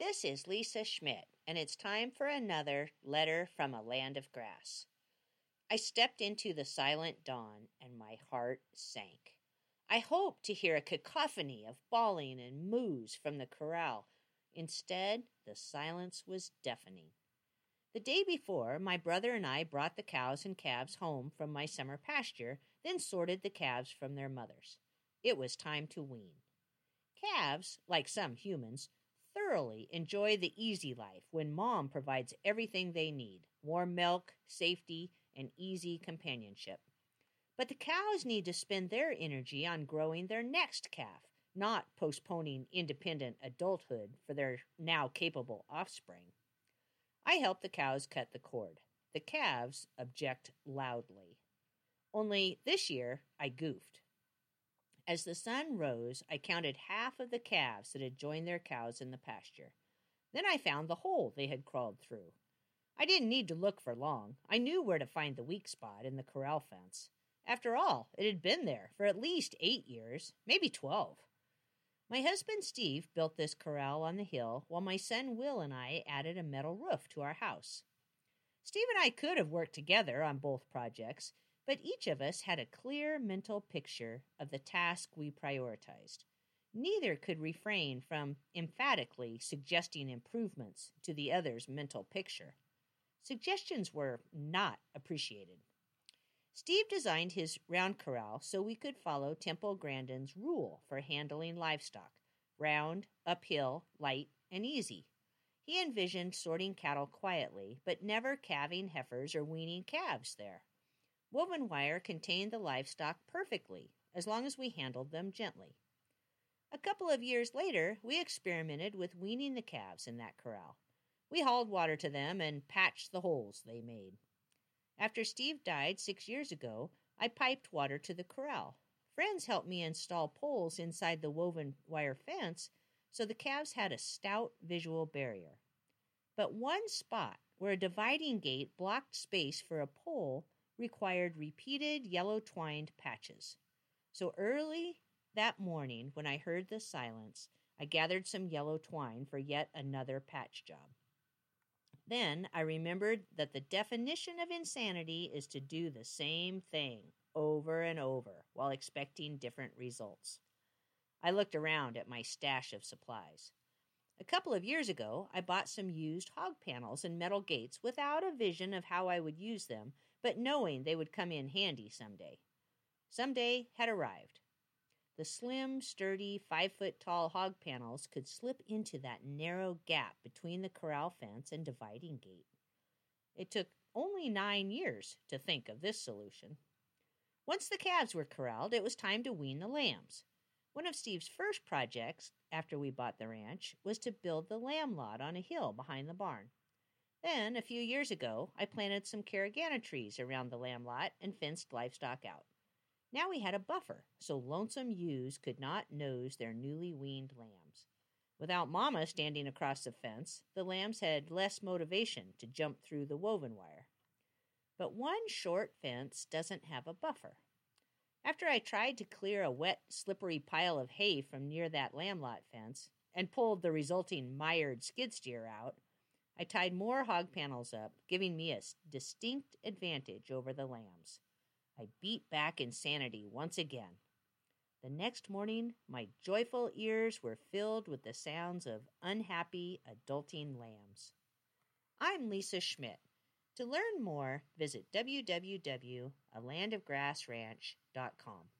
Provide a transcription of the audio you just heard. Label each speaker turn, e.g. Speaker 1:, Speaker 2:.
Speaker 1: This is Lisa Schmidt, and it's time for another letter from a land of grass. I stepped into the silent dawn, and my heart sank. I hoped to hear a cacophony of bawling and moos from the corral. Instead, the silence was deafening. The day before, my brother and I brought the cows and calves home from my summer pasture, then sorted the calves from their mothers. It was time to wean. Calves, like some humans, thoroughly enjoy the easy life when mom provides everything they need warm milk, safety, and easy companionship. But the cows need to spend their energy on growing their next calf, not postponing independent adulthood for their now capable offspring. I help the cows cut the cord. The calves object loudly. Only this year I goofed. As the sun rose, I counted half of the calves that had joined their cows in the pasture. Then I found the hole they had crawled through. I didn't need to look for long. I knew where to find the weak spot in the corral fence. After all, it had been there for at least eight years, maybe twelve. My husband Steve built this corral on the hill, while my son Will and I added a metal roof to our house. Steve and I could have worked together on both projects, but each of us had a clear mental picture of the task we prioritized. Neither could refrain from emphatically suggesting improvements to the other's mental picture. Suggestions were not appreciated. Steve designed his round corral so we could follow Temple Grandin's rule for handling livestock round, uphill, light, and easy. He envisioned sorting cattle quietly, but never calving heifers or weaning calves there. Woven wire contained the livestock perfectly, as long as we handled them gently. A couple of years later, we experimented with weaning the calves in that corral. We hauled water to them and patched the holes they made. After Steve died six years ago, I piped water to the corral. Friends helped me install poles inside the woven wire fence so the calves had a stout visual barrier. But one spot where a dividing gate blocked space for a pole required repeated yellow twined patches. So early that morning, when I heard the silence, I gathered some yellow twine for yet another patch job. Then I remembered that the definition of insanity is to do the same thing over and over while expecting different results. I looked around at my stash of supplies. A couple of years ago, I bought some used hog panels and metal gates without a vision of how I would use them but knowing they would come in handy someday. Someday had arrived. The slim, sturdy, five foot tall hog panels could slip into that narrow gap between the corral fence and dividing gate. It took only nine years to think of this solution. Once the calves were corralled, it was time to wean the lambs. One of Steve's first projects after we bought the ranch was to build the lamb lot on a hill behind the barn. Then, a few years ago, I planted some caragana trees around the lamb lot and fenced livestock out. Now we had a buffer, so lonesome ewes could not nose their newly weaned lambs. Without Mama standing across the fence, the lambs had less motivation to jump through the woven wire. But one short fence doesn't have a buffer. After I tried to clear a wet, slippery pile of hay from near that lamb lot fence and pulled the resulting mired skid steer out, I tied more hog panels up, giving me a distinct advantage over the lambs. I beat back insanity once again. The next morning, my joyful ears were filled with the sounds of unhappy adulting lambs. I'm Lisa Schmidt. To learn more, visit www.alandofgrassranch.com.